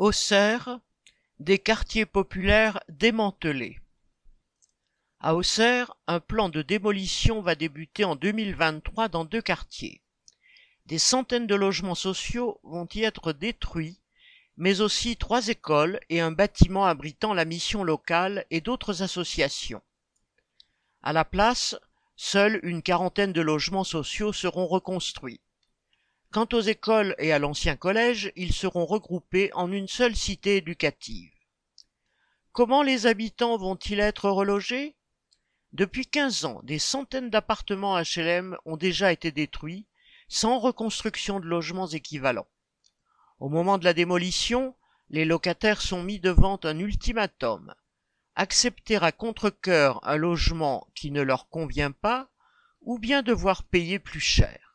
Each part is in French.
Auxerre, des quartiers populaires démantelés. À Auxerre, un plan de démolition va débuter en 2023 dans deux quartiers. Des centaines de logements sociaux vont y être détruits, mais aussi trois écoles et un bâtiment abritant la mission locale et d'autres associations. À la place, seule une quarantaine de logements sociaux seront reconstruits. Quant aux écoles et à l'ancien collège, ils seront regroupés en une seule cité éducative. Comment les habitants vont-ils être relogés? Depuis 15 ans, des centaines d'appartements HLM ont déjà été détruits, sans reconstruction de logements équivalents. Au moment de la démolition, les locataires sont mis devant un ultimatum. Accepter à contre-cœur un logement qui ne leur convient pas, ou bien devoir payer plus cher.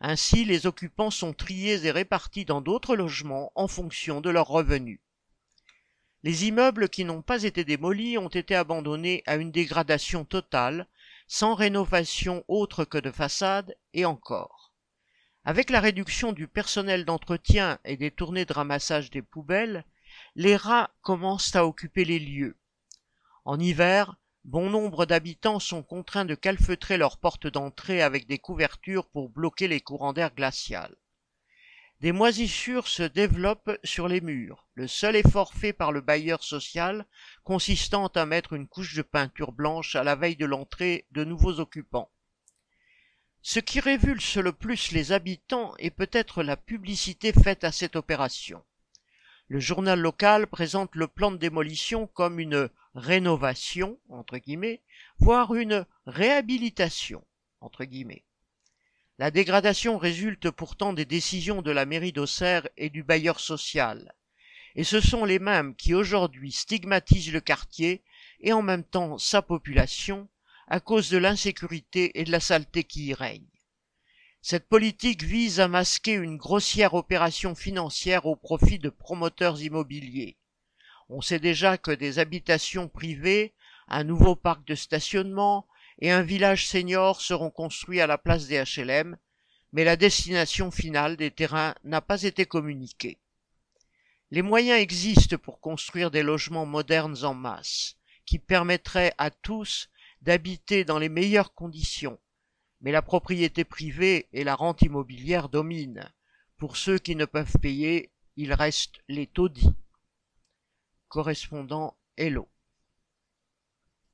Ainsi, les occupants sont triés et répartis dans d'autres logements en fonction de leurs revenus. Les immeubles qui n'ont pas été démolis ont été abandonnés à une dégradation totale, sans rénovation autre que de façade et encore. Avec la réduction du personnel d'entretien et des tournées de ramassage des poubelles, les rats commencent à occuper les lieux. En hiver, Bon nombre d'habitants sont contraints de calfeutrer leurs portes d'entrée avec des couvertures pour bloquer les courants d'air glacial. Des moisissures se développent sur les murs, le seul effort fait par le bailleur social consistant à mettre une couche de peinture blanche à la veille de l'entrée de nouveaux occupants. Ce qui révulse le plus les habitants est peut-être la publicité faite à cette opération. Le journal local présente le plan de démolition comme une rénovation, entre guillemets, voire une réhabilitation, entre guillemets. La dégradation résulte pourtant des décisions de la mairie d'Auxerre et du bailleur social, et ce sont les mêmes qui aujourd'hui stigmatisent le quartier et en même temps sa population à cause de l'insécurité et de la saleté qui y règne. Cette politique vise à masquer une grossière opération financière au profit de promoteurs immobiliers, on sait déjà que des habitations privées, un nouveau parc de stationnement et un village senior seront construits à la place des HLM, mais la destination finale des terrains n'a pas été communiquée. Les moyens existent pour construire des logements modernes en masse, qui permettraient à tous d'habiter dans les meilleures conditions, mais la propriété privée et la rente immobilière dominent. Pour ceux qui ne peuvent payer, il reste les taudis correspondant Hello.